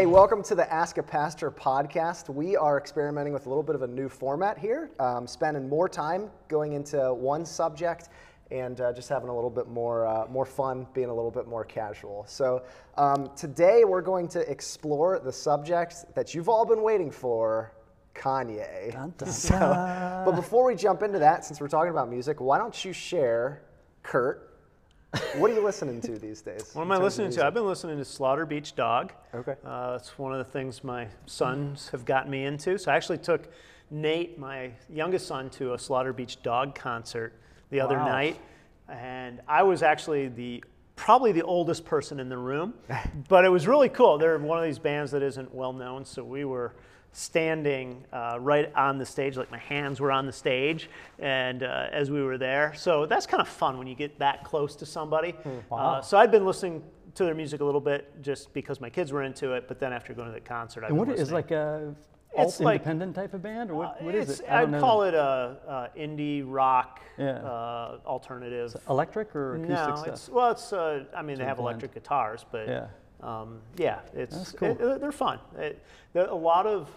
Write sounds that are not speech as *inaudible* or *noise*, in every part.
Hey, welcome to the Ask a Pastor podcast. We are experimenting with a little bit of a new format here, um, spending more time going into one subject and uh, just having a little bit more, uh, more fun, being a little bit more casual. So, um, today we're going to explore the subject that you've all been waiting for Kanye. Dun, dun, *laughs* So, but before we jump into that, since we're talking about music, why don't you share, Kurt, what are you listening to these days? What am I listening to? I've been listening to Slaughter Beach Dog. Okay. Uh, that's one of the things my sons have gotten me into. So I actually took Nate, my youngest son, to a Slaughter Beach Dog concert the other Wow. night, and I was actually the probably the oldest person in the room, *laughs* but it was really cool. They're one of these bands that isn't well known, so we were standing uh, right on the stage, like my hands were on the stage, and uh, as we were there, so that's kind of fun when you get that close to somebody. Uh, so I'd been listening to their music a little bit just because my kids were into it, but then after going to the concert, I've And what is listening. like a It's alt like- independent type of band, or what, what is it? I'd know call it a, a indie rock Yeah. uh, alternative. electric or acoustic no, stuff. it's well, it's uh, I mean they have electric guitars, but Yeah. Um, yeah, it's cool. it- they're fun. It, a lot of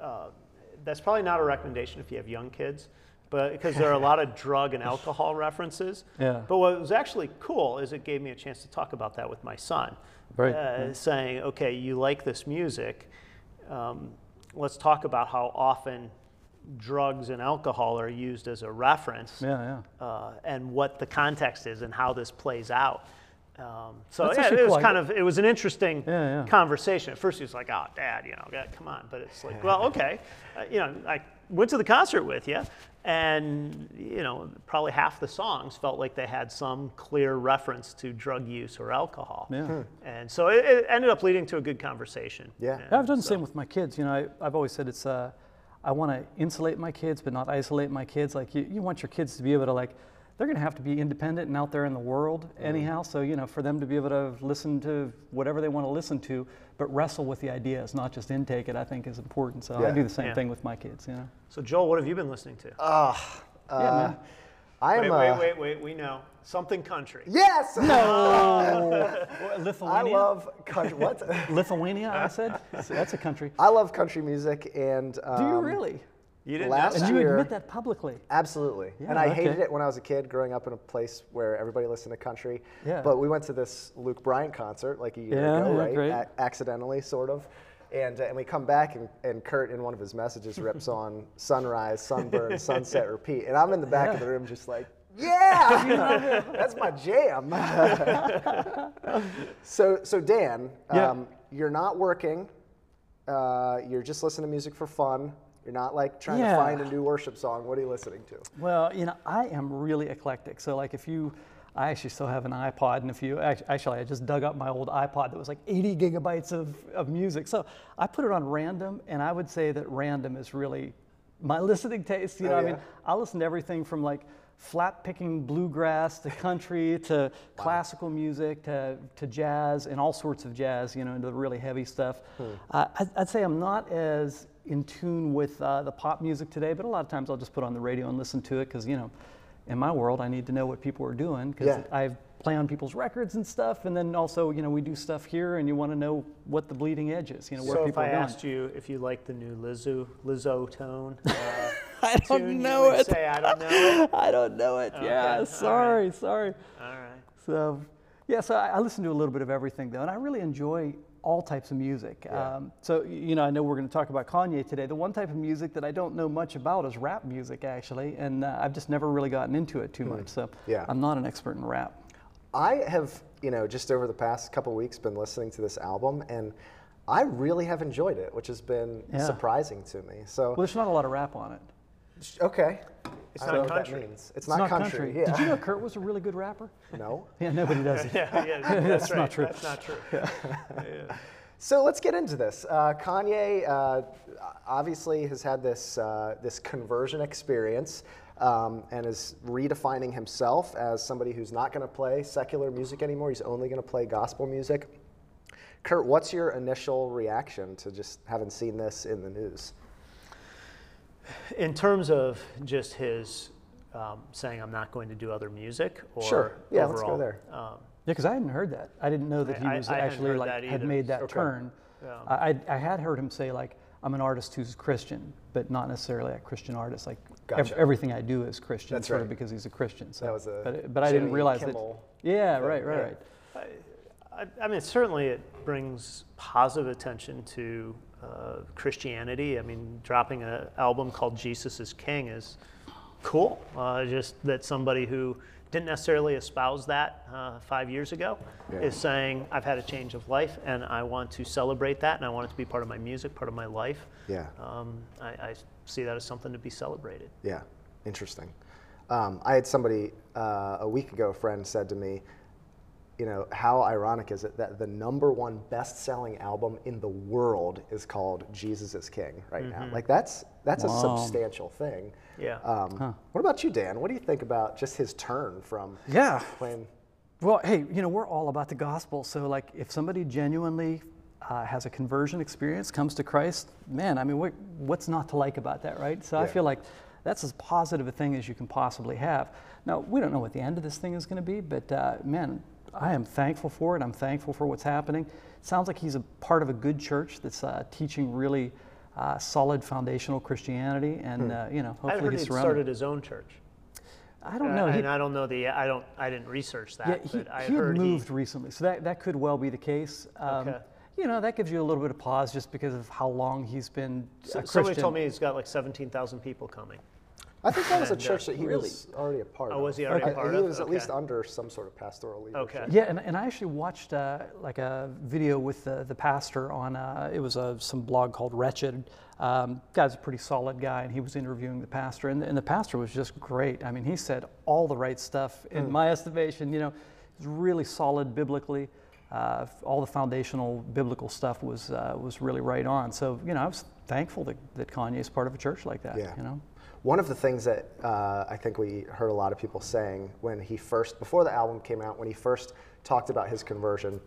uh, that's probably not a recommendation if you have young kids, but because there are a lot of drug and alcohol *laughs* references. Yeah. But what was actually cool is it gave me a chance to talk about that with my son, Right, uh, yeah. saying, okay, you like this music. Um, let's talk about how often drugs and alcohol are used as a reference Yeah, yeah. uh, and what the context is and how this plays out. Um, so That's yeah, it was cool. Kind of it was an interesting Yeah, yeah. conversation. At first, he was like, "Oh, Dad, you know, God, come on," but it's like, well, *laughs* okay, uh, you know, I went to the concert with you, and you know, probably half the songs felt like they had some clear reference to drug use or alcohol. Yeah. And so it, it ended up leading to a good conversation. Yeah. Yeah, I've done the same with my kids. You know, I, I've always said it's, uh, I want to insulate my kids, but not isolate my kids. Like, you, you want your kids to be able to, like, they're going to have to be independent and out there in the world anyhow. So, you know, for them to be able to listen to whatever they want to listen to, but wrestle with the ideas, not just intake it, I think is important. So Yeah. I do the same Yeah. thing with my kids, you know. So Joel, what have you been listening to? Uh, yeah, man. I am. wait, uh, wait, wait, wait. We know something country. Yes. Oh, *laughs* I love country. What? Lithuania, I *laughs* said? That's a country. I love country music, and um, Do you really? You didn't last know And that? you admit that publicly. Absolutely. Yeah, and I okay. hated it when I was a kid growing up in a place where everybody listened to country. Yeah. But we went to this Luke Bryan concert like a year Yeah, ago, yeah, right? great. A- accidentally, sort of. And, uh, and we come back, and, and Kurt, in one of his messages, rips on *laughs* sunrise, sunburn, sunset, repeat. And I'm in the back of the room just like, yeah, *laughs* *laughs* that's my jam. so, so Dan, Yeah. um, you're not working. Uh, you're just listening to music for fun. You're not like trying Yeah. to find a new worship song. What are you listening to? Well, you know, I am really eclectic. So, like, if you, I actually still have an iPod, and if you, actually, I just dug up my old iPod that was like 80 gigabytes of, of music. So, I put it on random, and I would say that random is really my *laughs* listening taste. You know, Oh, I mean. I listen to everything from like flat picking bluegrass to country to classical music to, to jazz and all sorts of jazz, you know, into the really heavy stuff. Hmm. Uh, I'd, I'd say I'm not as in tune with uh, the pop music today, but a lot of times I'll just put on the radio and listen to it because, you know, in my world, I need to know what people are doing because Yeah. I play on people's records and stuff. And then also, you know, we do stuff here and you want to know what the bleeding edge is, you know, where So if people I are going. asked you if you like the new Lizzo Lizzo tone, uh, *laughs* I don't tune, know it. Say I don't know it. *laughs* I don't know it. yeah, all sorry, sorry. All right. So, yeah, so I, I listen to a little bit of everything though, and I really enjoy all types of music. Um, so, you know, I know we're going to talk about Kanye today. The one type of music that I don't know much about is rap music, actually, and uh, I've just never really gotten into it too much. So, Yeah. I'm not an expert in rap. I have, you know, just over the past couple weeks been listening to this album and I really have enjoyed it, which has been Yeah. surprising to me. So, Well, there's not a lot of rap on it. okay. It's I not don't know what country. that means. It's, It's not, country. Did you know Kurt was a really good rapper? *laughs* no. *laughs* Yeah, nobody does it. *laughs* Yeah, yeah, that's, That's right. not true. That's not true. Yeah. So let's get into this. Uh, Kanye uh, obviously has had this uh, this conversion experience um, and is redefining himself as somebody who's not going to play secular music anymore. He's only going to play gospel music. Kurt, what's your initial reaction to just having seen this in the news? In terms of just his um, saying, "I'm not going to do other music," or Sure. Yeah, let's go there. Um, Yeah, because I hadn't heard that. I didn't know that he I- was I hadn't actually like that had made that Okay. turn. Yeah. I, I I had heard him say like, I'm an artist who's Christian, but not necessarily a Christian artist. Like ev- everything I do is Christian, That's sort right. of because he's a Christian. So, That was a but, but I didn't realize Kimmel that. Yeah, thing, right, right, yeah. right. I, I mean, certainly it brings positive attention to uh, Christianity. I mean, dropping an album called Jesus is King is cool. Uh, just that somebody who didn't necessarily espouse that uh, five years ago Yeah. is saying, I've had a change of life and I want to celebrate that and I want it to be part of my music, part of my life. Yeah. Um, I, I see that as something to be celebrated. Yeah, interesting. Um, I had somebody uh, a week ago, a friend said to me, you know, how ironic is it that the number one best selling album in the world is called Jesus is King right now? Like, that's, that's a substantial thing. Yeah. Um, What about you, Dan? What do you think about just his turn from Yeah. playing? Well, hey, you know, we're all about the gospel. So, like, if somebody genuinely uh, has a conversion experience, comes to Christ, man, I mean, what, what's not to like about that, right? So, I feel like that's as positive a thing as you can possibly have. Now, we don't know what the end of this thing is going to be, but uh, man, I am thankful for it. I'm thankful for what's happening. It sounds like he's a part of a good church that's uh, teaching really uh, solid foundational Christianity, and uh, you know, I hopefully heard he's he surrounded. started his own church. I don't Uh, know. he- and I don't know the, I don't, I didn't research that, Yeah, he, but I he heard moved recently, so that, that could well be the case. Um, Okay. You know, that gives you a little bit of pause just because of how long he's been a So, somebody told me he's got like 17,000 people coming. I think that was a And, uh, church that he really? was already a part Oh, of. was he already a I- part he of? was at Okay. least under some sort of pastoral leadership. Okay. Yeah, and, and I actually watched uh, like a video with the, the pastor on, uh, it was a, some blog called Wretched. Um, guy's a pretty solid guy, and he was interviewing the pastor, and, and the pastor was just great. I mean, he said all the right stuff, in my estimation. You know, he's really solid biblically. Uh, all the foundational biblical stuff was uh, was really right on. So, you know, I was thankful that, that Kanye is part of a church like that. Yeah. You know. One of the things that uh, I think we heard a lot of people saying when he first, before the album came out, when he first talked about his conversion,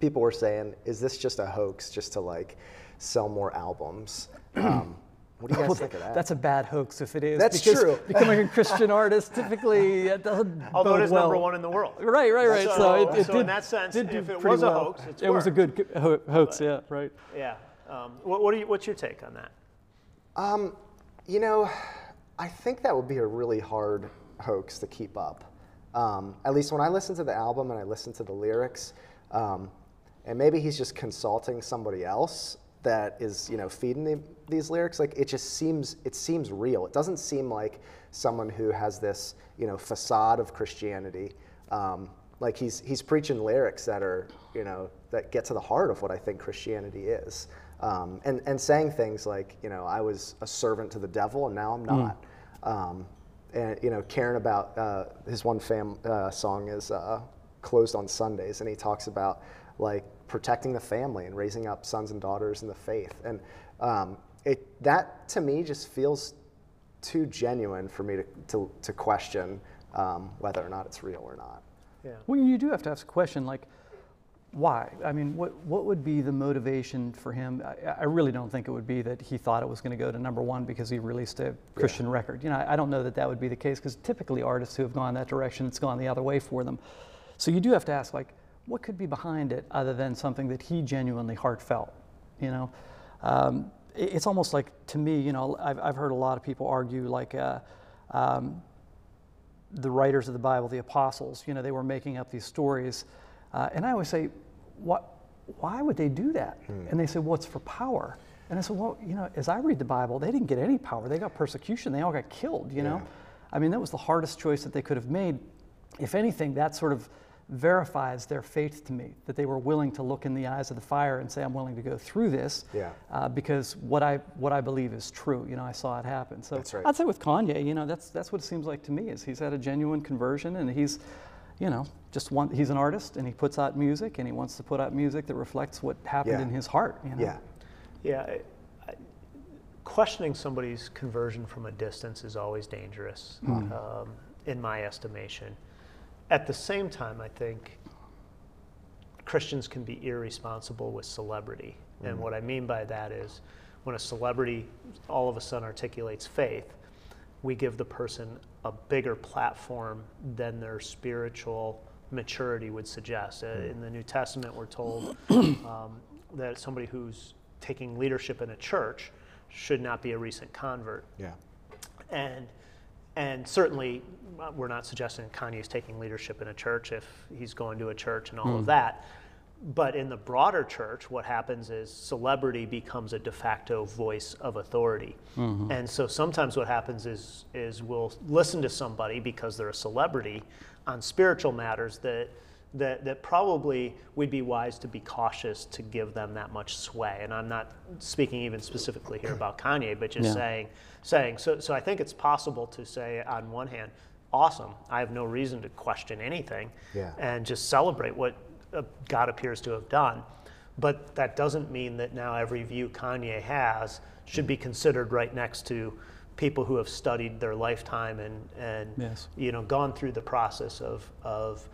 people were saying, "Is this just a hoax, just to like sell more albums?" *clears throat* Um, what do you guys think of that? That's a bad hoax if it is. That's because true. *laughs* Becoming a Christian artist typically it doesn't. *laughs* Although bode it is well. number one in the world. Right, right, right. So, So- it, it so did, in that sense, did if it pretty was a well. hoax, it's it was a good ho- hoax. Yeah, right. Yeah. Um, what, what are you, what's your take on that? You know, I think that would be a really hard hoax to keep up. Um, at least when I listen to the album and I listen to the lyrics, um, and maybe he's just consulting somebody else that is, you know, feeding the, these lyrics. Like it just seems, it seems real. It doesn't seem like someone who has this, you know, facade of Christianity. Um, like he's he's preaching lyrics that are, you know, that get to the heart of what I think Christianity is um, and, and saying things like, you know, I was a servant to the devil and now I'm not. Um, and, you know, caring about uh, his one fam uh, song is uh, Closed on Sundays, and he talks about like protecting the family and raising up sons and daughters in the faith. And um, it, that to me just feels too genuine for me to, to, to question um, whether or not it's real or not. Yeah. Well, you do have to ask a question like, why? I mean, what what would be the motivation for him? I, I really don't think it would be that he thought it was going to go to number one because he released a Christian record. You know, I, I don't know that that would be the case because typically artists who have gone that direction, it's gone the other way for them. So you do have to ask like, what could be behind it other than something that he genuinely heartfelt? You know, um, it- it's almost like to me, you know, I've I've heard a lot of people argue like. Uh, um, the writers of the Bible, the apostles, you know, they were making up these stories. Uh, and I always say, what, why would they do that? And they said, well, it's for power. And I said, well, you know, as I read the Bible, they didn't get any power. They got persecution. They all got killed, you know? I mean, that was the hardest choice that they could have made. If anything, that sort of verifies their faith to me, that they were willing to look in the eyes of the fire and say, I'm willing to go through this Yeah. uh, because what I, what I believe is true. You know, I saw it happen. So That's right. I'd say with Kanye, you know, that's, that's what it seems like to me is he's had a genuine conversion and he's, you know, just one, he's an artist and he puts out music and he wants to put out music that reflects what happened Yeah. in his heart. You know? Yeah. Yeah. I, I, questioning somebody's conversion from a distance is always dangerous, um, in my estimation. At the same time, I think Christians can be irresponsible with celebrity. And what I mean by that is when a celebrity all of a sudden articulates faith, we give the person a bigger platform than their spiritual maturity would suggest. Uh, in the New Testament, we're told, *clears throat* um, that somebody who's taking leadership in a church should not be a recent convert. Yeah. And and certainly, uh, we're not suggesting Kanye is taking leadership in a church if he's going to a church and all of that. But in the broader church, what happens is celebrity becomes a de facto voice of authority. Mm-hmm. And so sometimes what happens is, is we'll listen to somebody because they're a celebrity on spiritual matters that, that, that probably we'd be wise to be cautious to give them that much sway. And I'm not speaking even specifically here about Kanye, but just Yeah. saying, saying so, so I think it's possible to say, on one hand, awesome, I have no reason to question anything Yeah. and just celebrate what Uh, God appears to have done. But that doesn't mean that now every view Kanye has should be considered right next to people who have studied their lifetime and, and Yes. you know, gone through the process of, of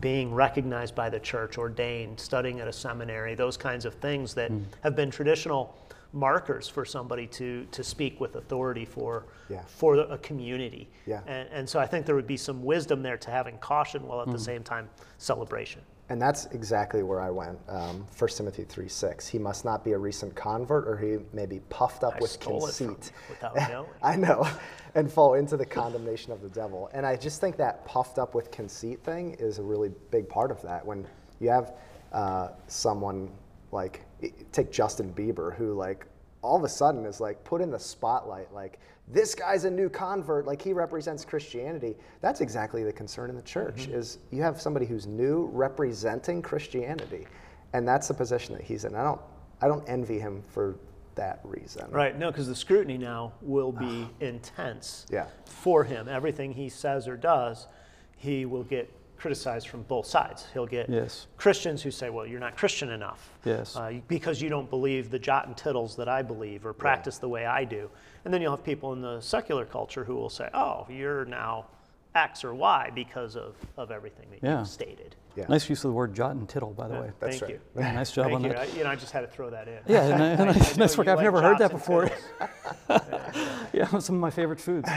being recognized by the church, ordained, studying at a seminary, those kinds of things that mm. have been traditional markers for somebody to, to speak with authority for, Yeah. for a community. Yeah. And, and so I think there would be some wisdom there to having caution while at the mm. same time celebration. And that's exactly where I went. Um, 1 Timothy 3 6. He must not be a recent convert, or he may be puffed up I with stole it from conceit. you without *laughs* knowing. I know, and fall into the condemnation of the devil. And I just think that puffed up with conceit thing is a really big part of that. When you have uh, someone like, take Justin Bieber, who like all of a sudden is like put in the spotlight, like this guy's a new convert, like he represents Christianity. That's exactly the concern in the church mm-hmm. is you have somebody who's new representing Christianity, and that's the position that he's in. I don't, I don't envy him for that reason. Right, no, because the scrutiny now will be *sighs* intense Yeah. for him. Everything he says or does, he will get criticized from both sides. He'll get Yes. Christians who say, well, you're not Christian enough. Yes. Uh, because you don't believe the jot and tittles that I believe or practice the way I do. And then you'll have people in the secular culture who will say, oh, you're now X or Y because of, of everything that Yeah. you've stated. Yeah. Nice use of the word jot and tittle, by the way. That's Thank right. you. Yeah, *laughs* nice job Thank on you. that. I, you know, I just had to throw that in. Yeah, and, uh, I- *laughs* I nice, work. I've like never heard that before. tittles. *laughs* yeah, some of my favorite foods.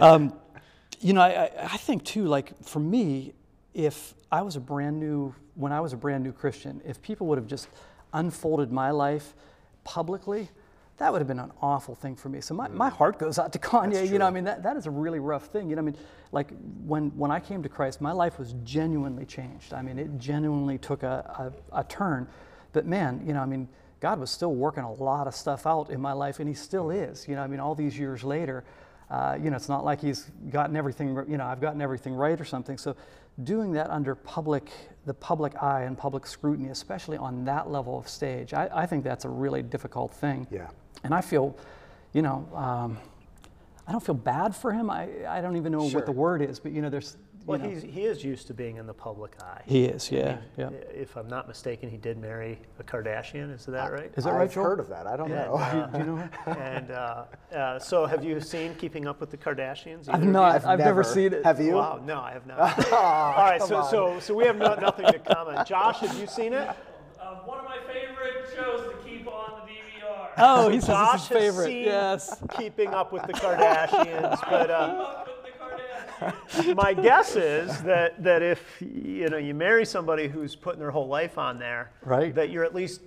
um, you know, I, I- I think too, like for me, if I was a brand new, when I was a brand new Christian, if people would have just unfolded my life publicly, that would have been an awful thing for me. So my, my mm. heart goes out to Kanye. You know, I mean, that, that is a really rough thing. You know, I mean, like when, when I came to Christ, my life was genuinely changed. I mean, it genuinely took a, a, a turn. But man, you know, I mean, God was still working a lot of stuff out in my life, and He still is. You know, I mean, all these years later, uh, you know, it's not like He's gotten everything. You know, I've gotten everything right or something. So, doing that under public, the public eye and public scrutiny, especially on that level of stage, I, I think that's a really difficult thing. Yeah. And I feel, you know, um, I don't feel bad for him. I, I don't even know Sure. what the word is, but you know, there's. You Well, know, he's, he is used to being in the public eye. he is, yeah, yeah. If I'm not mistaken, he did marry a Kardashian. Is that right? Is that I've right, Joel? heard of that. I don't Yeah, know. *laughs* uh, Do you know and uh, uh, so, have you seen Keeping Up with the Kardashians? I've Either of not. you? I've, never seen it. Have you? Wow, no, I have not. *laughs* All right, so, so so we have no, nothing to comment. Josh, have you seen it? Uh, one of my favorite shows to keep on the DVR. Oh, he says Josh it's his has favorite. seen Yes. Keeping Up with the Kardashians, but. Uh, Up with the Kardashians. *laughs* my guess is that, that if you know you marry somebody who's putting their whole life on there, Right. that you're at least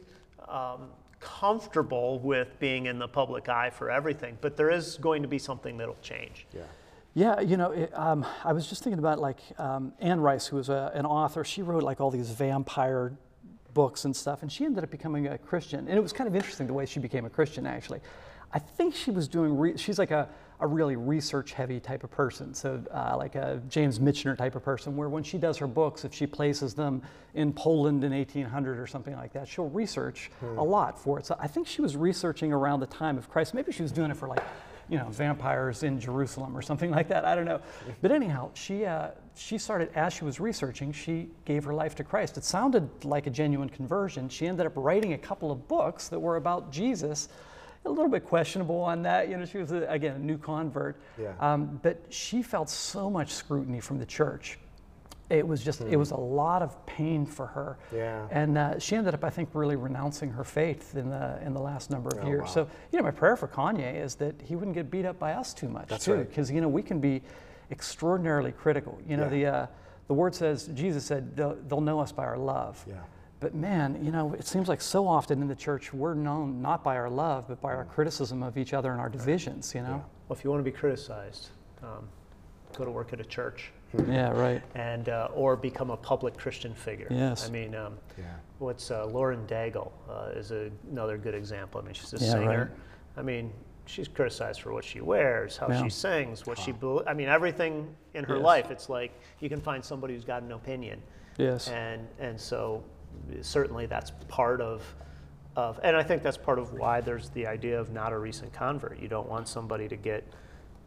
um, comfortable with being in the public eye for everything. But there is going to be something that'll change. Yeah. Yeah, you know, it, um, I was just thinking about like um, Anne Rice, who was a, an author. She wrote like all these vampire books and stuff, and she ended up becoming a Christian. And it was kind of interesting the way she became a Christian, actually. I think she was doing, re- she's like a, a really research heavy type of person. So, uh, like a James Michener type of person, where when she does her books, if she places them in Poland in 1800 or something like that, she'll research a lot for it. So, I think she was researching around the time of Christ. Maybe she was doing it for like, you know, vampires in Jerusalem or something *laughs* like that. I don't know. But anyhow, she, uh, she started, as she was researching, she gave her life to Christ. It sounded like a genuine conversion. She ended up writing a couple of books that were about Jesus. A little bit questionable on that. You know, she was, a, again, a new convert. Yeah. Um, but she felt so much scrutiny from the church. It was just, it was a lot of pain for her. Yeah. And uh, she ended up, I think, really renouncing her faith in the in the last number of Oh, years. wow. So, you know, my prayer for Kanye is that he wouldn't get beat up by us too much, That's too, right. because you know we can be extraordinarily critical. You know, Yeah. the uh, the word says Jesus said they'll, they'll know us by our love. Yeah. But man, you know, it seems like so often in the church we're known not by our love, but by our criticism of each other and our divisions. You know. Well, if you want to be criticized, um, go to work at a church Yeah. Right. and uh, or become a public Christian figure. Yes. I mean, um, Yeah. what's uh, Lauren Daigle uh, is a, another good example. I mean, she's a Yeah, singer. right. I mean, she's criticized for what she wears, how Yeah. she sings, what she. bel I mean, everything in her Yes. life. It's like you can find somebody who's got an opinion. Yes. And and so certainly that's part of of and I think that's part of why there's the idea of not a recent convert. You don't want somebody to get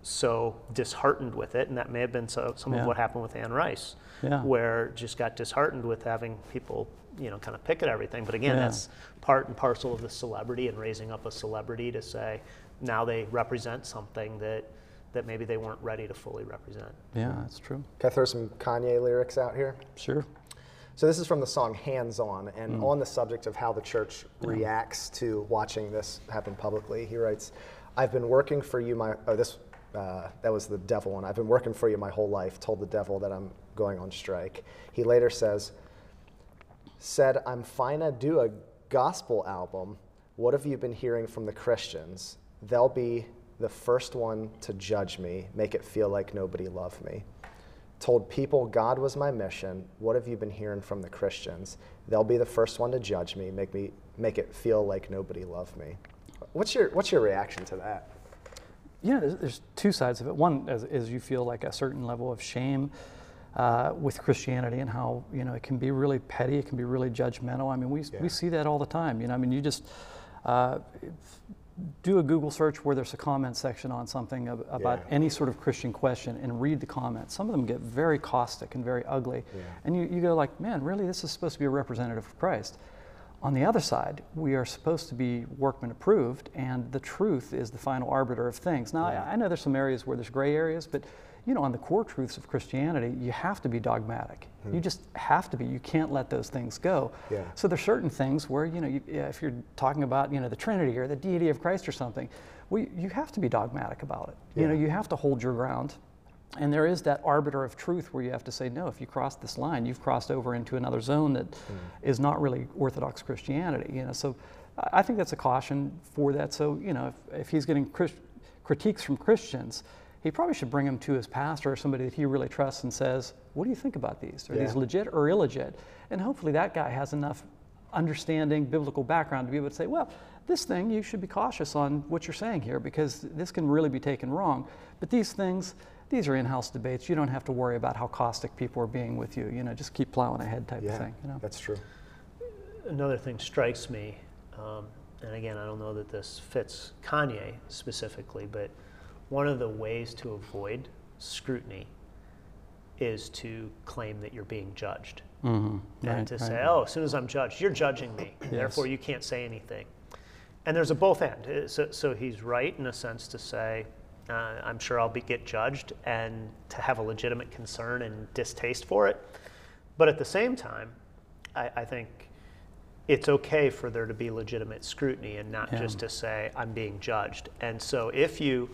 so disheartened with it, and that may have been so, some Yeah. of what happened with Anne Rice, Yeah. where just got disheartened with having people, you know, kind of pick at everything. But again, Yeah. that's part and parcel of the celebrity and raising up a celebrity to say now they represent something that that maybe they weren't ready to fully represent. Yeah, that's true. Can I throw some Kanye lyrics out here? Sure. So this is from the song Hands On, and Hmm. on the subject of how the church reacts to watching this happen publicly, he writes, "I've been working for you my oh this uh, that was the devil one. I've been working for you my whole life. Told the devil that I'm going on strike." He later says, "Said I'm fina do a gospel album. What have you been hearing from the Christians? They'll be the first one to judge me, make it feel like nobody loved me." Told people God was my mission. What have you been hearing from the Christians? They'll be the first one to judge me, make me make it feel like nobody loved me. What's your what's your reaction to that? you know, there's, there's two sides of it. One is, is you feel like a certain level of shame uh, with Christianity and how you know it can be really petty, it can be really judgmental. I mean, we Yeah. we see that all the time. You know, I mean, you just uh, do a Google search where there's a comment section on something ab- about Yeah. any sort of Christian question and read the comments. Some of them get very caustic and very ugly, and you, you go like, man, really, this is supposed to be a representative of Christ. On the other side, we are supposed to be workman approved, and the truth is the final arbiter of things. Now, I, I know there's some areas where there's gray areas, but you know, on the core truths of Christianity, you have to be dogmatic. You hmm. just have to be. You can't let those things go. Yeah. So there's certain things where you know, you, if you're talking about you know the Trinity or the deity of Christ or something, well, you have to be dogmatic about it. Yeah. You know, you have to hold your ground. And there is that arbiter of truth where you have to say, no, if you cross this line, you've crossed over into another zone that hmm. is not really Orthodox Christianity. You know, so I think that's a caution for that. So you know, if, if he's getting critiques from Christians, he probably should bring them to his pastor or somebody that he really trusts and says, what do you think about these? Are these legit or illegit? And hopefully that guy has enough understanding, biblical background to be able to say, well, this thing, you should be cautious on what you're saying here because this can really be taken wrong. But these things, these are in-house debates. You don't have to worry about how caustic people are being with you. You know, just keep plowing ahead type Yeah, of thing. You know? that's true. Another thing strikes me, um, and again, I don't know that this fits Kanye specifically, but one of the ways to avoid scrutiny is to claim that you're being judged. Mm-hmm. and to say, oh, as soon as I'm judged, you're judging me, therefore you can't say anything. And there's a both end. Uh, So, so he's right in a sense to say, uh, I'm sure I'll be, get judged and to have a legitimate concern and distaste for it. But at the same time, I, I think it's okay for there to be legitimate scrutiny and not Yeah. just to say, I'm being judged. And so if you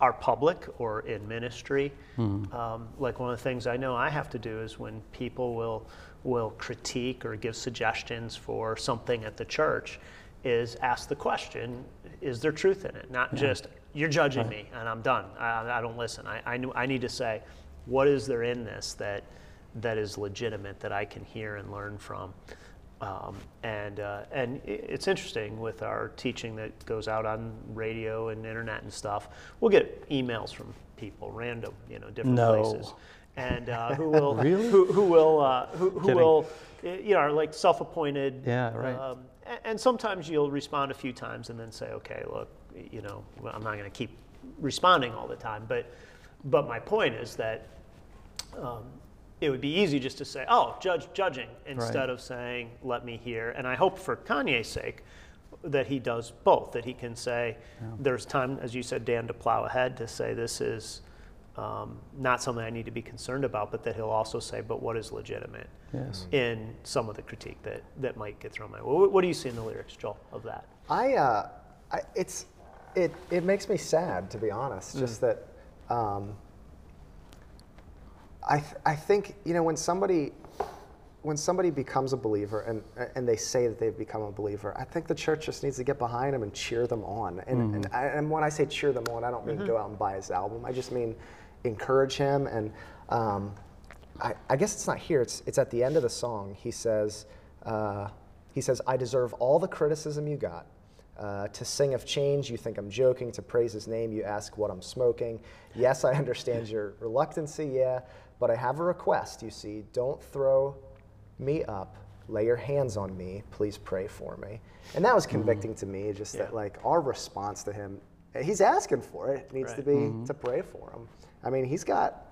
are public or in ministry, um, like one of the things I know I have to do is when people will will critique or give suggestions for something at the church, is ask the question: Is there truth in it? Not just you're judging me and I'm done. I, I don't listen. I I, knew, I need to say, what is there in this that that is legitimate that I can hear and learn from? Um, and uh, and it's interesting with our teaching that goes out on radio and internet and stuff. We'll get emails from people, random, you know, different No. places, and uh, who will *laughs* Really? who, who will uh, who, who will you know are like self-appointed. Yeah, right. Um, and sometimes you'll respond a few times and then say, okay, look, you know, I'm not going to keep responding all the time, but but my point is that um, it would be easy just to say, oh, judge judging, instead of saying, let me hear. And I hope for Kanye's sake that he does both, that he can say, there's time, as you said, Dan, to plow ahead, to say this is um, not something I need to be concerned about, but that he'll also say, but what is legitimate Yes. in some of the critique that, that might get thrown my way. What, what do you see in the lyrics, Joel, of that? I, uh, I it's it it makes me sad to be honest. Just that um, I th- I think you know when somebody when somebody becomes a believer and and they say that they've become a believer, I think the church just needs to get behind them and cheer them on. And and, I, and when I say cheer them on, I don't mean go out and buy his album. I just mean encourage him. And um, I, I guess it's not here. It's it's at the end of the song. He says. Uh, he says, I deserve all the criticism you got. Uh, to sing of change, you think I'm joking. To praise his name, you ask what I'm smoking. Yes, I understand your reluctancy, yeah, but I have a request, you see. Don't throw me up. Lay your hands on me. Please pray for me. And that was mm. convicting to me, just that, like, our response to him, he's asking for it, needs to Right. be mm-hmm. to pray for him. I mean, he's got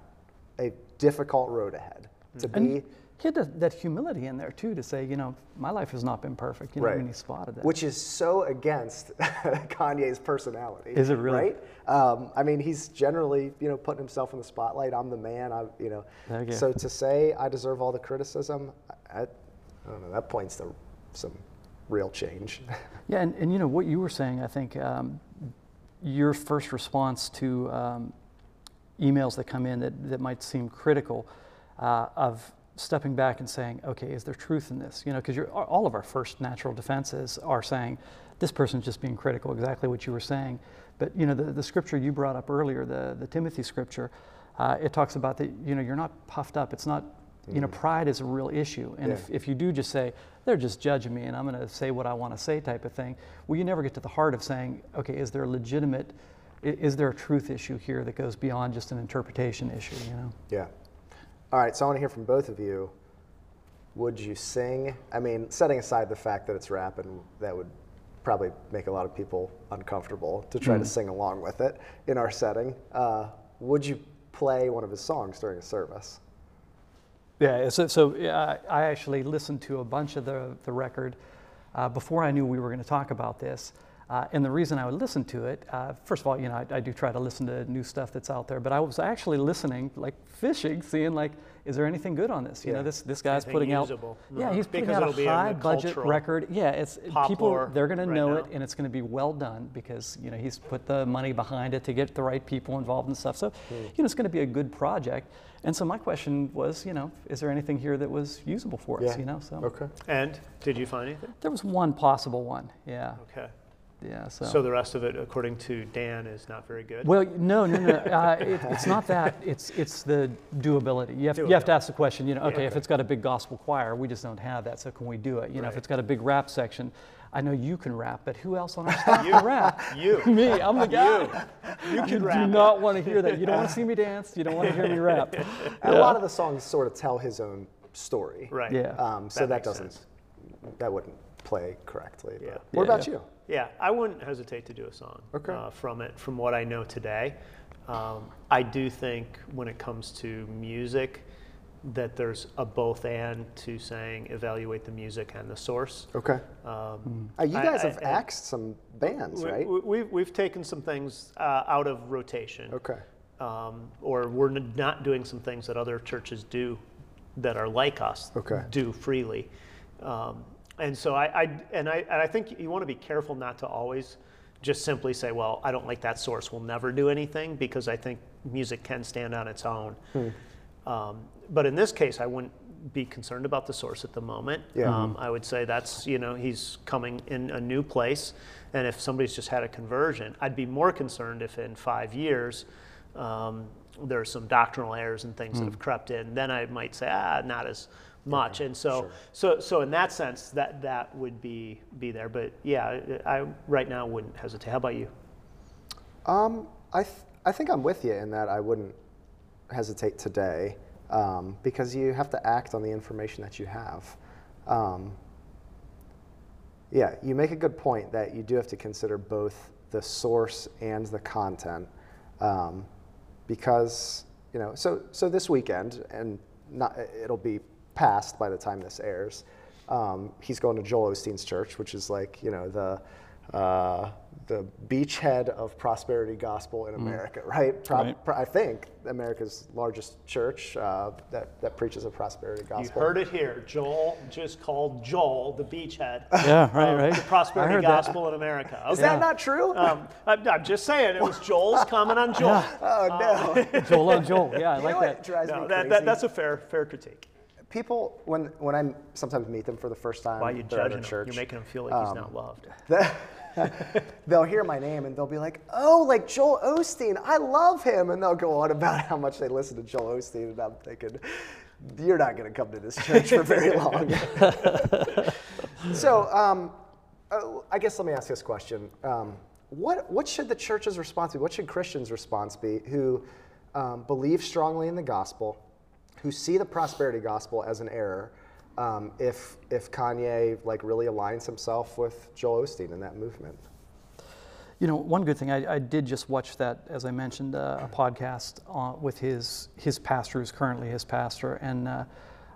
a difficult road ahead to And be. He had that, that humility in there too to say, you know, my life has not been perfect. You know, when he spotted that. Which is so against *laughs* Kanye's personality. Is it really? Right? Um, I mean, he's generally, you know, putting himself in the spotlight. I'm the man. I, you know. Go. So to say I deserve all the criticism, I, I don't know. That points to some real change. *laughs* Yeah, and, and you know what you were saying, I think um, your first response to um, emails that come in that, that might seem critical uh, of stepping back and saying, okay, is there truth in this? You know, because all of our first natural defenses are saying, this person's just being critical, exactly what you were saying. But you know, the, the scripture you brought up earlier, the, the Timothy scripture, uh, it talks about that, you know, you're not puffed up. It's not, you know, pride is a real issue. And if, Yeah. if you do just say, they're just judging me and I'm going to say what I want to say type of thing, well, you never get to the heart of saying, okay, is there a legitimate, is there a truth issue here that goes beyond just an interpretation issue, you know? yeah. All right. So I want to hear from both of you. Would you sing? I mean, setting aside the fact that it's rap and that would probably make a lot of people uncomfortable to try to sing along with it in our setting. Uh, would you play one of his songs during a service? Yeah, so, so I I actually listened to a bunch of the, the record uh, before I knew we were going to talk about this. Uh, and the reason I would listen to it, uh, first of all, you know, I, I do try to listen to new stuff that's out there, but I was actually listening, like fishing, seeing like, is there anything good on this? You Yeah. know, this this guy's putting usable. out, yeah, he's putting Because out a high budget record. Yeah, it's people they're going to know now. it, and it's going to be well done because you know he's put the money behind it to get the right people involved and stuff. So, Hmm. you know, it's going to be a good project. And so my question was, you know, is there anything here that was usable for us? You know, so Okay. And did you find anything? there was one possible one. Yeah, Okay. Yeah. So. So the rest of it, according to Dan, is not very good. well, no, no, no. *laughs* Uh, it, it's not that. It's it's the doability. You have, you have to ask the question. You know, okay, if okay. it's got a big gospel choir, we just don't have that. So can we do it? You know, if it's got a big rap section, I know you can rap, but who else on our staff can rap? *laughs* You. *laughs* Me, I'm the guy. You can You rap. do not want to hear that. You don't want to see me dance. You don't want to hear me rap. And A lot of the songs sort of tell his own story. Right. Yeah. Um, so That that, doesn't, sense. that wouldn't play correctly. Yeah. But what Yeah, about yeah. you? Yeah, I wouldn't hesitate to do a song Okay. uh, from it, from what I know today. Um, I do think when it comes to music, that there's a both and to saying evaluate the music and the source. Okay. Um, Uh, you guys I- have I- axed some bands, we, right? we, we've, we've taken some things uh, out of rotation. Okay. um, or we're n- not doing some things that other churches do that are like us Okay. do freely. Um, and so I, I and I and I think you want to be careful not to always just simply say, well, I don't like that source. We'll never do anything because I think music can stand on its own. Um, but in this case, I wouldn't be concerned about the source at the moment. Yeah. Um, I would say that's, you know, he's coming in a new place. And if somebody's just had a conversion, I'd be more concerned if in five years um, there's some doctrinal errors and things that have crept in. Then I might say, ah, not as much. and so, sure. so, so in that sense, that, that would be, be there. But yeah, I right now wouldn't hesitate. How about you? Um, I, th- I think I'm with you in that I wouldn't hesitate today um, because you have to act on the information that you have. Um, yeah, you make a good point that you do have to consider both the source and the content um, because, you know, so, so this weekend, and not, it'll be past by the time this airs, um, he's going to Joel Osteen's church, which is like, you know, the, uh, the beachhead of prosperity gospel in America, right? Pro- Right. pro- I think America's largest church uh, that, that preaches a prosperity gospel. You gospel. heard it here. Joel just called Joel the beachhead. *laughs* Yeah, right, of right. The prosperity heard that. gospel in America. Is Okay. that not true? Um, I'm, I'm just saying, it was *laughs* Joel's comment on Joel. *laughs* oh no! Joel on Joel. Yeah, I You like know what that. drives No, me that, crazy? that, that's a fair, fair critique. People when when I sometimes meet them for the first time, Why you judging him? church. You're making him feel like he's not loved. *laughs* *laughs* they'll hear my name and they'll be like, "Oh, like Joel Osteen, I love him," and they'll go on about how much they listen to Joel Osteen, and I'm thinking, "You're not going to come to this church for very *laughs* long." so, um, uh, I guess let me ask this question: um, What what should the church's response be? What should Christians' response be who um, believe strongly in the gospel, who see the prosperity gospel as an error? Um, if if Kanye like really aligns himself with Joel Osteen in that movement. You know, one good thing I, I did just watch that, as I mentioned, uh, a podcast uh, with his his pastor, who's currently his pastor, and uh,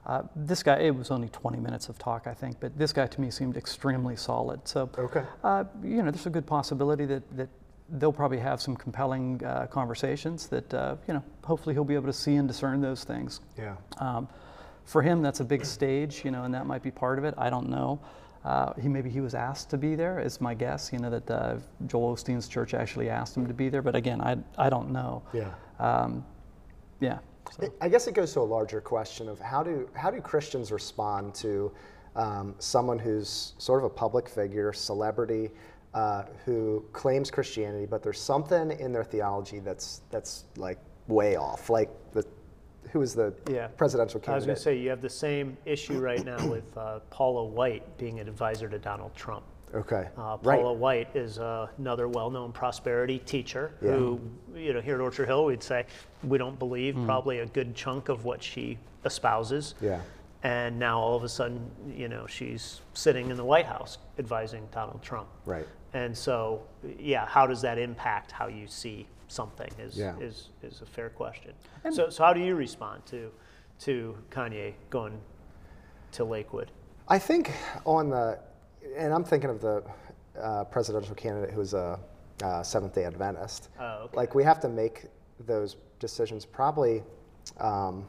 uh, this guy. It was only 20 minutes of talk, I think, but this guy to me seemed extremely solid. So, Okay. uh, you know, there's a good possibility that that they'll probably have some compelling uh, conversations that uh, you know, hopefully he'll be able to see and discern those things. Yeah. Um, for him, that's a big stage, you know, and that might be part of it. I don't know. Uh, he maybe he was asked to be there, is my guess. You know that uh, Joel Osteen's church actually asked him to be there, but again, I I don't know. Yeah. Um, yeah. So, I guess it goes to a larger question of how do how do Christians respond to um, someone who's sort of a public figure, celebrity, uh, who claims Christianity, but there's something in their theology that's that's like way off. Like the who is the Yeah. presidential I was going to say you have the same issue right now with uh, Paula White being an advisor to Donald Trump. okay. Uh, right. Paula White is uh, another well-known prosperity teacher Yeah. who, you know, here at Orchard Hill, we'd say we don't believe Hmm. probably a good chunk of what she espouses. Yeah. And now all of a sudden, you know, she's sitting in the White House advising Donald Trump. Right. And so, yeah, how does that impact how you see something is, Yeah. is, is a fair question. So, so how do you respond to, to Kanye going to Lakewood? I think on the, and I'm thinking of the uh, presidential candidate who's was a uh, Seventh Day Adventist. Oh, okay. Like we have to make those decisions probably. Um,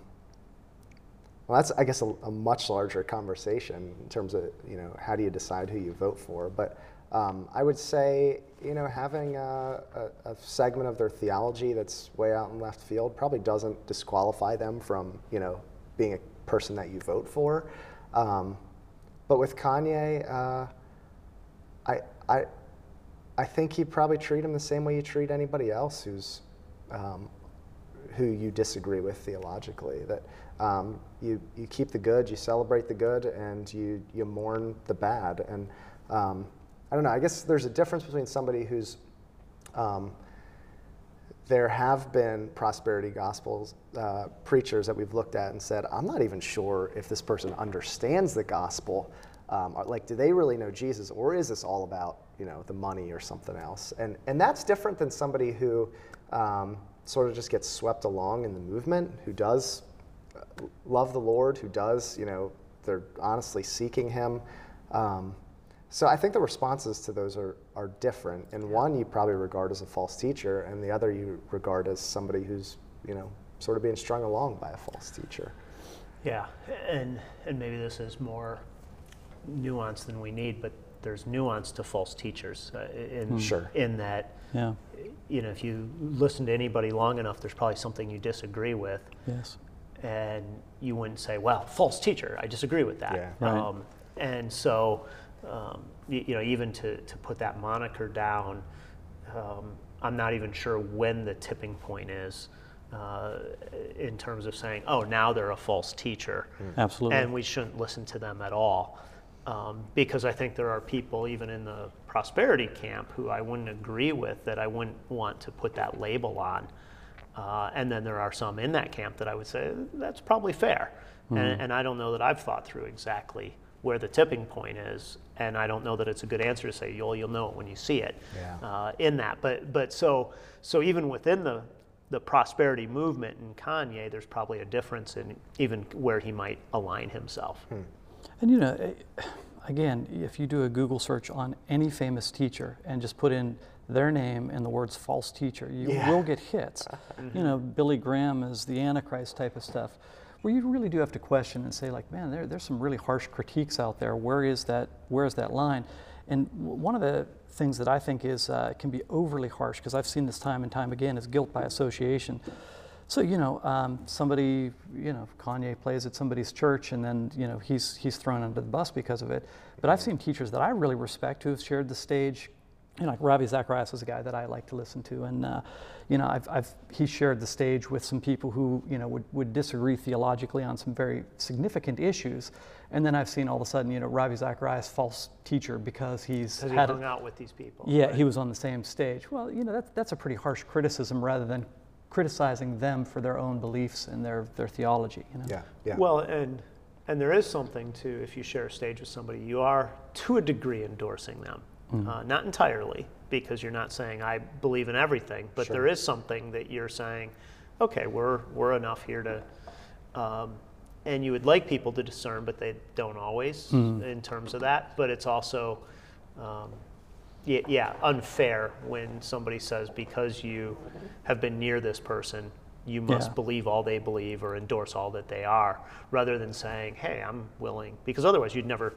well, that's I guess a, a much larger conversation in terms of you know how do you decide who you vote for. But um, I would say you know having a, a, a segment of their theology that's way out in left field probably doesn't disqualify them from you know being a person that you vote for. Um, but with Kanye, uh, I, I, I think he'd probably treat him the same way you treat anybody else who's, um, who you disagree with theologically. That um, you, you keep the good, you celebrate the good, and you, you mourn the bad. And um, I don't know, I guess there's a difference between somebody who's, um, there have been prosperity gospels uh, preachers that we've looked at and said, I'm not even sure if this person understands the gospel. Um, like, do they really know Jesus, or is this all about you know the money or something else? And and that's different than somebody who um, sort of just gets swept along in the movement, who does uh, love the Lord, who does you know they're honestly seeking Him. Um, so I think the responses to those are, are different. And one you probably regard as a false teacher, and the other you regard as somebody who's, you know, sort of being strung along by a false teacher. Yeah, and and maybe this is more nuanced than we need, but there's nuance to false teachers uh, in Sure. in that yeah. you know if you listen to anybody long enough, there's probably something you disagree with, Yes. and you wouldn't say, "Well, false teacher, I disagree with that." Yeah. Right. Um, and so, um, you, you know, even to to put that moniker down, um, I'm not even sure when the tipping point is. Uh, in terms of saying, oh, now they're a false teacher Absolutely. and we shouldn't listen to them at all. Um, because I think there are people, even in the prosperity camp, who I wouldn't agree with that I wouldn't want to put that label on. Uh, and then there are some in that camp that I would say that's probably fair. And, and I don't know that I've thought through exactly where the tipping point is. And I don't know that it's a good answer to say, you'll, you'll know it when you see it Yeah. uh, in that. But, but so, so even within the, the prosperity movement in Kanye, there's probably a difference in even where he might align himself. And you know, eh, again, if you do a Google search on any famous teacher and just put in their name and the words false teacher, you Yeah. will get hits. *laughs* You know, Billy Graham is the Antichrist type of stuff, where you really do have to question and say, like, man, there, there's some really harsh critiques out there. Where is that? Where is that line? And one of the things that I think is uh, can be overly harsh, because I've seen this time and time again, is guilt by association. So you know, um, somebody, you know, Kanye plays at somebody's church, and then you know he's he's thrown under the bus because of it. But I've seen teachers that I really respect who have shared the stage. You know, like Ravi Zacharias is a guy that I like to listen to, and uh, you know, I've, I've he shared the stage with some people who you know would, would disagree theologically on some very significant issues, and then I've seen all of a sudden, you know, Ravi Zacharias false teacher because he's Because he had hung out with these people. yeah, right? he was on the same stage. Well, you know, that's, that's a pretty harsh criticism rather than criticizing them for their own beliefs and their, their theology. You know? Yeah, yeah. Well, and and there is something to if you share a stage with somebody, you are to a degree endorsing them, Mm-hmm. uh, not entirely because you're not saying I believe in everything, but there is something that you're saying, okay, we're we're enough here to. Um, and you would like people to discern, but they don't always Mm-hmm. in terms of that. But it's also, um, yeah, yeah, unfair when somebody says because you have been near this person, you must Yeah. believe all they believe or endorse all that they are, rather than saying, "Hey, I'm willing," because otherwise you'd never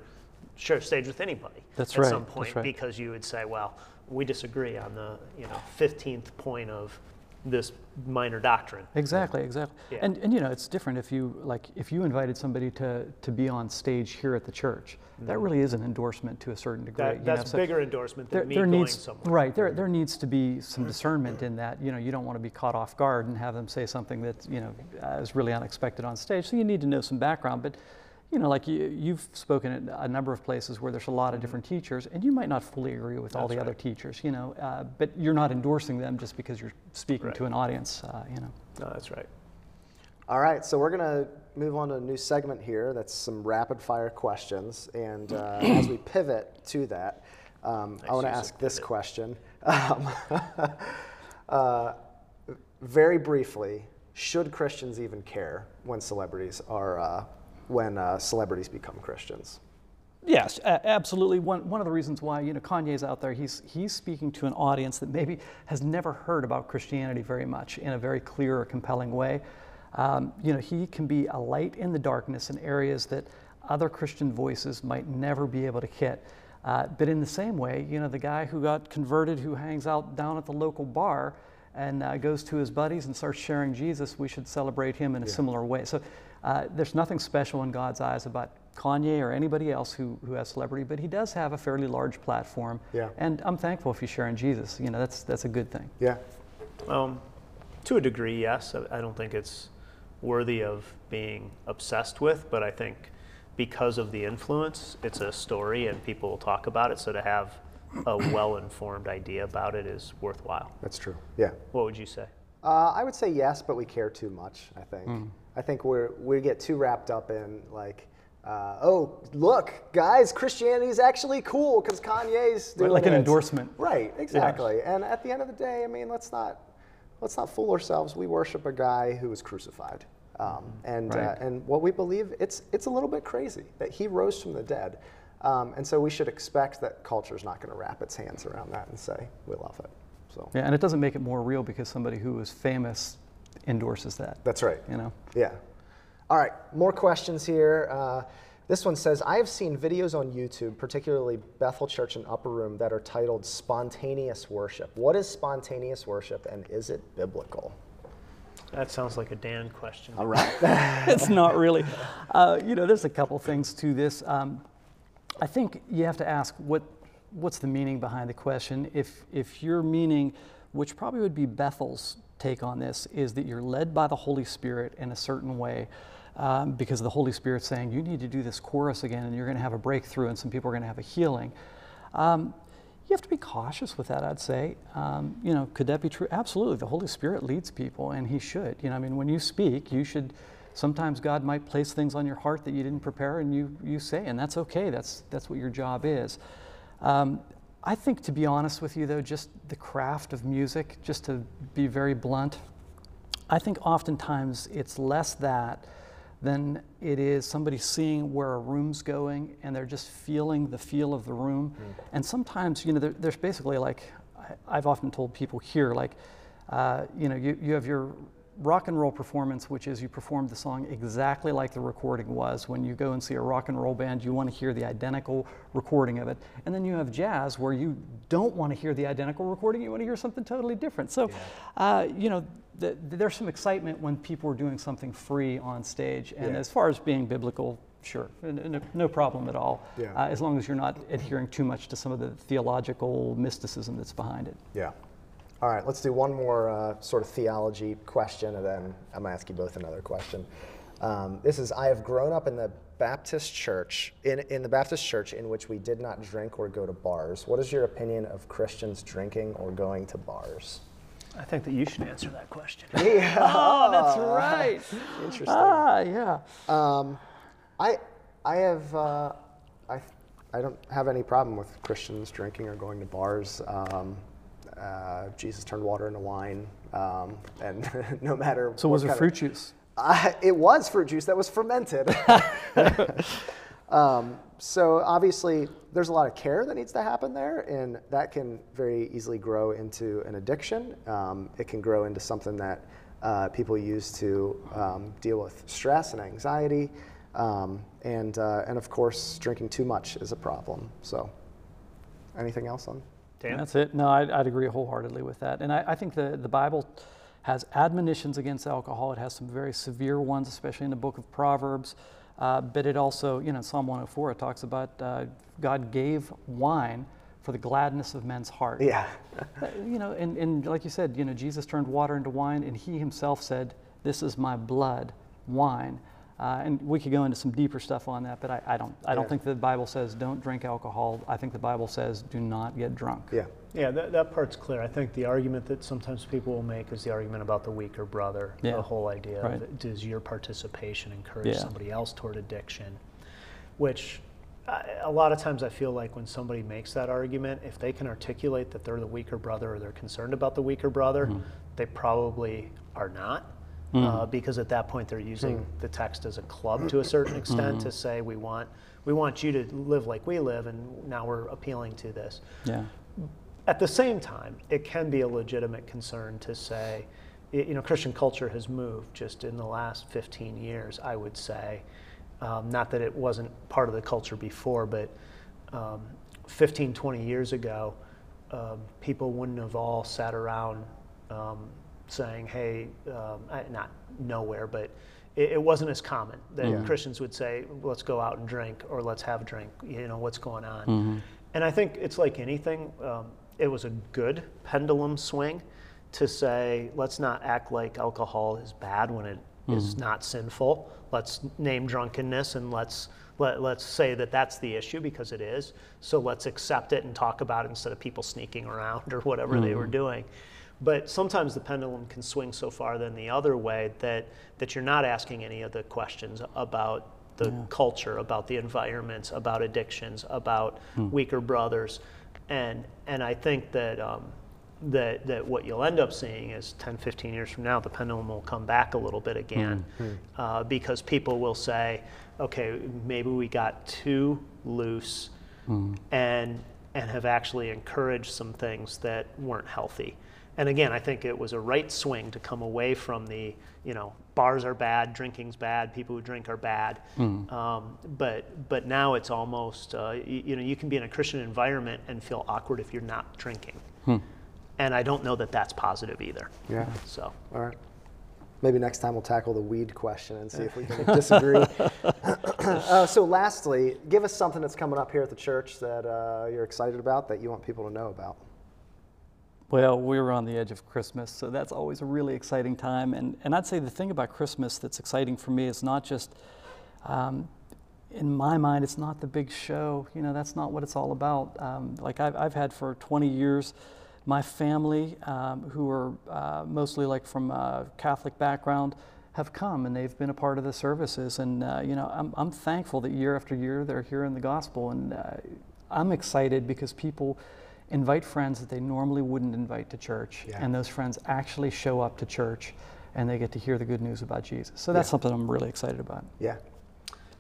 share stage with anybody That's at right, some that's point right. because you would say, "Well, we disagree on the you know 15th point of this minor doctrine." Exactly, exactly. Yeah. And, and you know, it's different if you like if you invited somebody to, to be on stage here at the church. That mm-hmm. really is an endorsement to a certain degree. That, you know, that's so bigger endorsement than there, me there going needs somewhere. right there there mm-hmm. needs to be some discernment in that. You know, you don't want to be caught off guard and have them say something that you know is really unexpected on stage. So you need to know some background, but. You know, like you, you've spoken at a number of places where there's a lot of different teachers, and you might not fully agree with all Mm-hmm. That's the other teachers. You know, uh, but you're not endorsing them just because you're speaking Right. to an audience. Uh, you know. No, that's right. All right, so we're going to move on to a new segment here. That's some rapid fire questions. And uh, *clears throat* as we pivot to that, um, I Nice want to ask this pivot. question. *laughs* Um, *laughs* uh, very briefly, should Christians even care when celebrities are, uh, when uh, celebrities become Christians? Yes, absolutely. One, one of the reasons why you know Kanye's out there, he's he's speaking to an audience that maybe has never heard about Christianity very much in a very clear or compelling way. Um, you know, he can be a light in the darkness in areas that other Christian voices might never be able to hit. Uh, but in the same way, you know, the guy who got converted, who hangs out down at the local bar and uh, goes to his buddies and starts sharing Jesus, we should celebrate him in a similar way. So uh, there's nothing special in God's eyes about Kanye or anybody else who, who has celebrity, but he does have a fairly large platform. Yeah. And I'm thankful if he's sharing Jesus. You know, that's, that's a good thing. Yeah. Um, to a degree, yes. I- I don't think it's worthy of being obsessed with, but I think because of the influence, it's a story and people will talk about it. So to have a *clears throat* well informed idea about it is worthwhile. That's true. Yeah. What would you say? Uh, I would say yes, but we care too much. I think. I think we're we get too wrapped up in like, uh, oh look, guys, Christianity is actually cool because Kanye's doing like an endorsement. Right. Exactly. And at the end of the day, I mean, let's not let's not fool ourselves. We worship a guy who was crucified, um, and uh, and what we believe it's it's a little bit crazy that he rose from the dead. Um, and so we should expect that culture's not going to wrap its hands around that and say we love it. So Yeah, and it doesn't make it more real because somebody who is famous endorses that. that's right. You know. Yeah. All right, more questions here. Uh, this one says I have seen videos on YouTube, particularly Bethel Church and Upper Room, that are titled Spontaneous Worship. What is spontaneous worship and is it biblical? That sounds like a Dan question. All right. *laughs* it's not really. Uh, you know, there's a couple things to this. Um, I think you have to ask what what's the meaning behind the question. If if your meaning, which probably would be Bethel's take on this, is that you're led by the Holy Spirit in a certain way. Um, because the Holy Spirit's saying you need to do this chorus again, and you're going to have a breakthrough, and some people are going to have a healing. Um, you have to be cautious with that, I'd say. Um, you know, could that be true? Absolutely. The Holy Spirit leads people, and He should. You know, I mean, when you speak, you should. Sometimes God might place things on your heart that you didn't prepare, and you you say, and that's okay. That's that's what your job is. Um, I think, to be honest with you, though, just the craft of music, just to be very blunt, I think oftentimes it's less that than it is somebody seeing where a room's going and they're just feeling the feel of the room. And sometimes, you know, there, there's basically like, I, I've often told people here, like, uh, you know, you, you have your rock and roll performance, which is you perform the song exactly like the recording was. When you go and see a rock and roll band, you want to hear the identical recording of it. And then you have jazz, where you don't want to hear the identical recording, you want to hear something totally different. So, uh, you know, th- there's some excitement when people are doing something free on stage. And Yeah. as far as being biblical, sure, n- n- no problem at all. Yeah. Uh, as long as you're not adhering too much to some of the theological mysticism that's behind it. Yeah. All right, let's do one more uh, sort of theology question, and then I'm gonna ask you both another question. Um, this is I have grown up in the Baptist church, in, in the Baptist church in which we did not drink or go to bars. What is your opinion of Christians drinking or going to bars? I think that you should answer that question. *laughs* Yeah. *laughs* Oh, that's right. *laughs* Interesting. ah, yeah. Um, I, I have, uh, I, I don't have any problem with Christians drinking or going to bars. Um, uh, Jesus turned water into wine, um, and *laughs* no matter. So was it kind of- fruit juice? I, it was fruit juice that was fermented. *laughs* *laughs* um, so obviously, there's a lot of care that needs to happen there, and that can very easily grow into an addiction. Um, it can grow into something that uh, people use to um, deal with stress and anxiety, um, and uh, and of course, drinking too much is a problem. So, anything else on? That's it. No, I'd, I'd agree wholeheartedly with that. And I, I think the, the Bible has admonitions against alcohol. It has some very severe ones, especially in the book of Proverbs. Uh, but it also, you know, Psalm 104, it talks about uh, God gave wine for the gladness of men's heart. Yeah. Uh, you know, and, and like you said, you know, Jesus turned water into wine, and he himself said, This is my blood, wine. Uh, and we could go into some deeper stuff on that, but I, I don't. I don't Yeah. think the Bible says don't drink alcohol. I think the Bible says do not get drunk. Yeah. Yeah, that, that part's clear. I think the argument that sometimes people will make is the argument about the weaker brother. Yeah. The whole idea Right. of does your participation encourage Yeah. somebody else toward addiction? Which I, a lot of times I feel like when somebody makes that argument, if they can articulate that they're the weaker brother or they're concerned about the weaker brother, Mm-hmm. they probably are not. Uh, because at that point they're using the text as a club to a certain extent Mm-hmm. to say we want we want you to live like we live and now we're appealing to this. Yeah. At the same time, it can be a legitimate concern to say, you know, Christian culture has moved just in the last 15 years, I would say. Um, not that it wasn't part of the culture before, but um, 15, 20 years ago, um, people wouldn't have all sat around um, saying, hey, um, I- not nowhere, but it, it wasn't as common that Yeah. Christians would say, let's go out and drink or let's have a drink, you know, what's going on. And I think it's like anything, um, it was a good pendulum swing to say, let's not act like alcohol is bad when it is not sinful. Let's name drunkenness and let's let, let's say that that's the issue because it is. So let's accept it and talk about it instead of people sneaking around *laughs* or whatever they were doing. But sometimes the pendulum can swing so far then the other way that, that you're not asking any of the questions about the culture, about the environments, about addictions, about weaker brothers. And, and I think that, um, that, that what you'll end up seeing is 10, 15 years from now, the pendulum will come back a little bit again uh, because people will say, okay, maybe we got too loose and, and have actually encouraged some things that weren't healthy. And again, I think it was a right swing to come away from the, you know, bars are bad, drinking's bad, people who drink are bad. Um, but but now it's almost, uh, you, you know, you can be in a Christian environment and feel awkward if you're not drinking. And I don't know that that's positive either. Yeah. So All right. Maybe next time we'll tackle the weed question and see if we can *laughs* disagree. uh, so, lastly, give us something that's coming up here at the church that uh, you're excited about that you want people to know about. Well, we're on the edge of Christmas, so that's always a really exciting time. And, and I'd say the thing about Christmas that's exciting for me is not just, um, in my mind, it's not the big show. You know, that's not what it's all about. Um, like I've, I've had for 20 years, my family, um, who are uh, mostly like from a Catholic background, have come and they've been a part of the services. And, uh, you know, I'm, I'm thankful that year after year they're hearing the gospel. And uh, I'm excited because people invite friends that they normally wouldn't invite to church. Yeah. And those friends actually show up to church and they get to hear the good news about Jesus. So that's Yeah. something I'm really excited about. Yeah.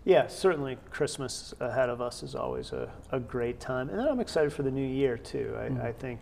Yeah, certainly Christmas ahead of us is always a, a great time. And then I'm excited for the new year too. I, I think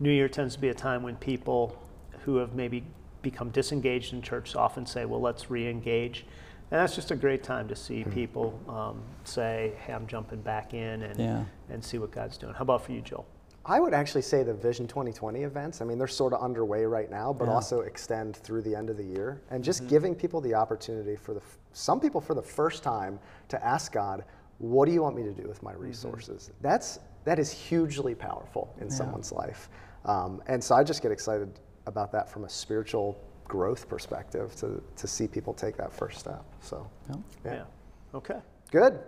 New Year tends to be a time when people who have maybe become disengaged in church often say, well, let's re engage. And that's just a great time to see people um, say, hey, I'm jumping back in and, Yeah. and see what God's doing. How about for you, Joel? I would actually say the Vision 2020 events. I mean, they're sort of underway right now, but Yeah. also extend through the end of the year, and just giving people the opportunity for the some people for the first time to ask God, "What do you want me to do with my resources?" That's that is hugely powerful in someone's life, um, and so I just get excited about that from a spiritual growth perspective to to see people take that first step. So, Yeah. Yeah. Okay. Good.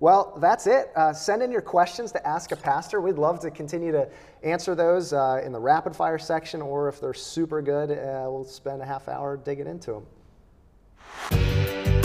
Well, that's it. Uh, send in your questions to Ask a Pastor. We'd love to continue to answer those uh, in the rapid fire section, or if they're super good, uh, we'll spend a half hour digging into them.